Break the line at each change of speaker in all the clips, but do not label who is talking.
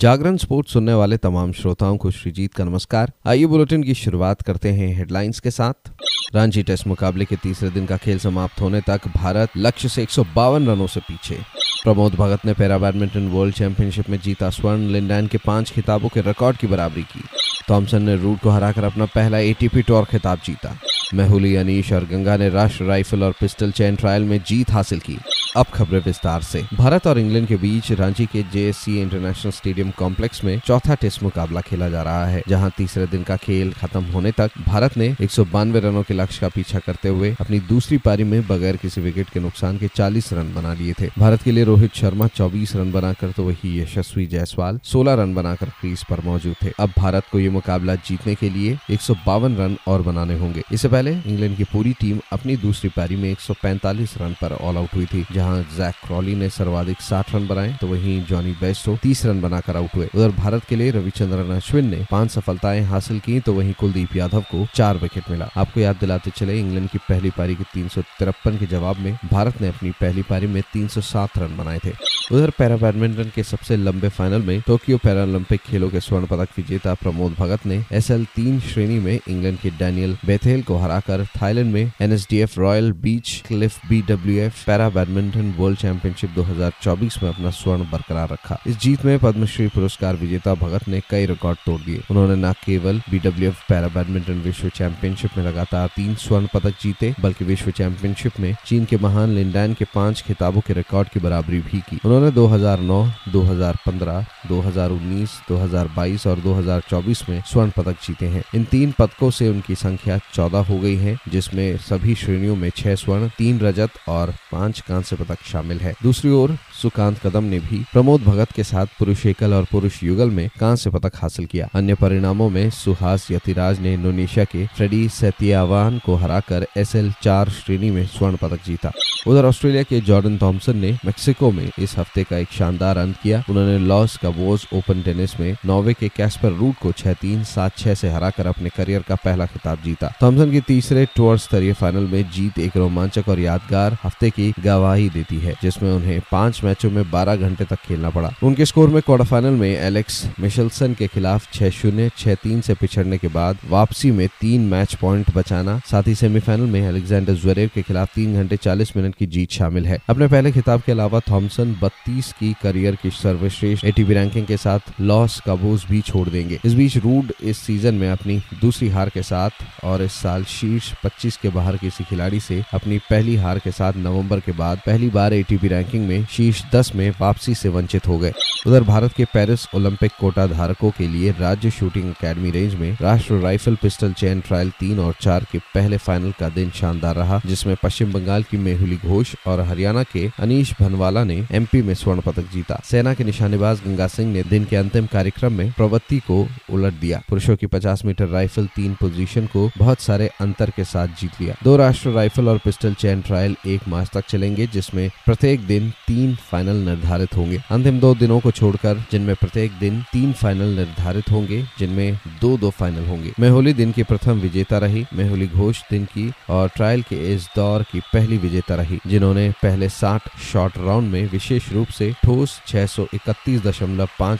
जागरण sports सुनने वाले तमाम श्रोताओं को श्रीजीत का नमस्कार। आइए बुलेटिन की शुरुआत करते हैं हेडलाइंस के साथ। रांची टेस्ट मुकाबले के तीसरे दिन का खेल समाप्त होने तक भारत लक्ष्य से एक सौ बावन रनों से पीछे। प्रमोद भगत ने पैरा बैडमिंटन वर्ल्ड चैंपियनशिप में जीता स्वर्ण, लिंडैन के पाँच खिताबों के रिकॉर्ड की बराबरी की। थॉमसन ने रूट को हराकर अपना पहला एटीपी टूर खिताब जीता। मेहुली अनीश और गंगा ने राष्ट्र राइफल और पिस्टल चैन ट्रायल में जीत हासिल की। अब खबरें विस्तार से। भारत और इंग्लैंड के बीच रांची के जेएससी इंटरनेशनल स्टेडियम कॉम्प्लेक्स में चौथा टेस्ट मुकाबला खेला जा रहा है, जहाँ तीसरे दिन का खेल खत्म होने तक भारत ने एक सौ बानवे रनों के लक्ष्य का पीछा करते हुए अपनी दूसरी पारी में बगैर किसी विकेट के नुकसान के 40 रन बना लिए थे। भारत के लिए रोहित शर्मा 24 रन बनाकर तो वही यशस्वी जायसवाल 16 रन बनाकर क्रीज पर मौजूद थे। अब भारत को ये मुकाबला जीतने के लिए एक सौ बावन रन और बनाने होंगे। इससे पहले इंग्लैंड की पूरी टीम अपनी दूसरी पारी में एक सौ पैंतालीस रन पर ऑल आउट हुई थी जहाँ जैक क्रॉली ने सर्वाधिक 60 रन बनाए तो वहीं जॉनी बेस्टो 30 रन बनाकर आउट हुए। उधर भारत के लिए रविचंद्रन अश्विन ने पाँच सफलताएँ हासिल की तो वहीं कुलदीप यादव को चार विकेट मिला। आपको याद दिलाते चले, इंग्लैंड की पहली पारी के तीन सौ तिरपन के जवाब में भारत ने अपनी पहली पारी में तीन सौ सात रन बनाए थे। उधर पैरा बैडमिंटन के सबसे लंबे फाइनल में टोक्यो पैरालंपिक खेलों के स्वर्ण पदक विजेता प्रमोद भगत ने एस एल तीन श्रेणी में इंग्लैंड के डैनियल बेथेल को हराकर थाईलैंड में NSDF royal beach cliff BWF para badminton world championship 2024 में अपना स्वर्ण बरकरार रखा। इस जीत में पद्मश्री पुरस्कार विजेता भगत ने कई रिकॉर्ड तोड़ दिए। उन्होंने न केवल बीडब्ल्यूएफ पैरा बैडमिंटन विश्व चैंपियनशिप में लगातार तीन स्वर्ण पदक जीते बल्कि विश्व चैंपियनशिप में चीन के महान लिंडैन के पाँच खिताबों के रिकॉर्ड की बराबरी भी की। उन्होंने 2009, 2015, 2019, 2022 और 2024 में स्वर्ण पदक जीते हैं। इन तीन पदकों से उनकी संख्या चौदह हो गई है जिसमें सभी श्रेणियों में छह स्वर्ण तीन रजत और पाँच कांस्य पदक शामिल है। दूसरी ओर, सुकांत कदम ने भी प्रमोद भगत के साथ पुरुष एकल और पुरुष युगल में कांस्य पदक हासिल किया। अन्य परिणामों में, सुहास यतिराज ने इंडोनेशिया के फ्रेडी सेतियावान को हराकर एस एल चार श्रेणी में स्वर्ण पदक जीता। उधर ऑस्ट्रेलिया के जॉर्डन थॉम्सन ने मेक्सिको में इस हफ़्ते का एक शानदार अंत किया। उन्होंने लॉस कबोज ओपन टेनिस में नॉर्वे के कैस्पर रूट को छह तीन सात छह से हराकर अपने करियर का पहला खिताब जीता। थॉम्सन की तीसरे टूर स्तरीय फाइनल में जीत एक रोमांचक और यादगार हफ़्ते की गवाही देती है, जिसमें उन्हें पाँच मैचों में बारह घंटे तक खेलना पड़ा। उनके स्कोर में क्वार्टर फाइनल में एलेक्स मिशेलसन के खिलाफ छह शून्य, छह तीन से पिछड़ने के बाद वापसी में तीन मैच पॉइंट बचाना, साथ ही सेमीफाइनल में अलेक्जेंडर ज्वेरेव के खिलाफ तीन घंटे चालीस मिनट की जीत शामिल है। अपने पहले खिताब के अलावा थॉमसन बत्तीस की करियर की सर्वश्रेष्ठ एटीपी रैंकिंग के साथ लॉस काबूज भी छोड़ देंगे। इस बीच रूड इस सीज़न में अपनी दूसरी हार के साथ और इस साल शीर्ष 25 के बाहर किसी खिलाड़ी से अपनी पहली हार के साथ नवंबर के बाद पहली बार एटीपी रैंकिंग में शीर्ष 10 में वापसी से वंचित हो गए। उधर भारत के पेरिस ओलंपिक कोटा धारकों के लिए राज्य शूटिंग अकेडमी रेंज में राष्ट्र राइफल पिस्टल चैन ट्रायल तीन और चार के पहले फाइनल का दिन शानदार रहा, जिसमें पश्चिम बंगाल की मेहुली घोष और हरियाणा के अनीश भनवाला ने एमपी में स्वर्ण पदक जीता। सेना के निशानेबाज गंगा सिंह ने दिन के अंतिम कार्यक्रम में प्रवृत्ति को उलट दिया। पुरुषों की 50 मीटर राइफल तीन पोजीशन को बहुत सारे अंतर के साथ जीत लिया। दो राष्ट्र राइफल और पिस्टल चैन ट्रायल एक मार्च तक चलेंगे जिसमें प्रत्येक दिन तीन फाइनल निर्धारित होंगे। अंतिम दो दिनों को छोड़कर जिनमें प्रत्येक दिन तीन फाइनल निर्धारित होंगे, जिनमें दो दो फाइनल होंगे। मेहोली दिन की प्रथम विजेता रही, मेहुली घोष दिन की और ट्रायल के इस दौर की पहली विजेता रही, जिन्होंने पहले साठ शॉर्ट राउंड में विशेष रूप से ठोस छह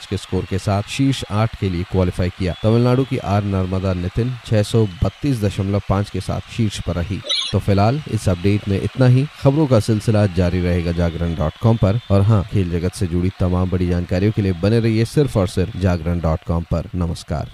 के स्कोर के साथ शीर्ष आठ के लिए क्वालिफाई किया। तमिलनाडु की आर नर्मदा नितिन छह के साथ शीर्ष पर रही। तो फ़िलहाल इस अपडेट में इतना ही। खबरों का सिलसिला जारी रहेगा जागरण डॉट कॉम पर। और हाँ खेल जगत से जुड़ी तमाम बड़ी जानकारियों के लिए बने रहिए सिर्फ़ और सिर्फ़ जागरण डॉट कॉम पर। नमस्कार।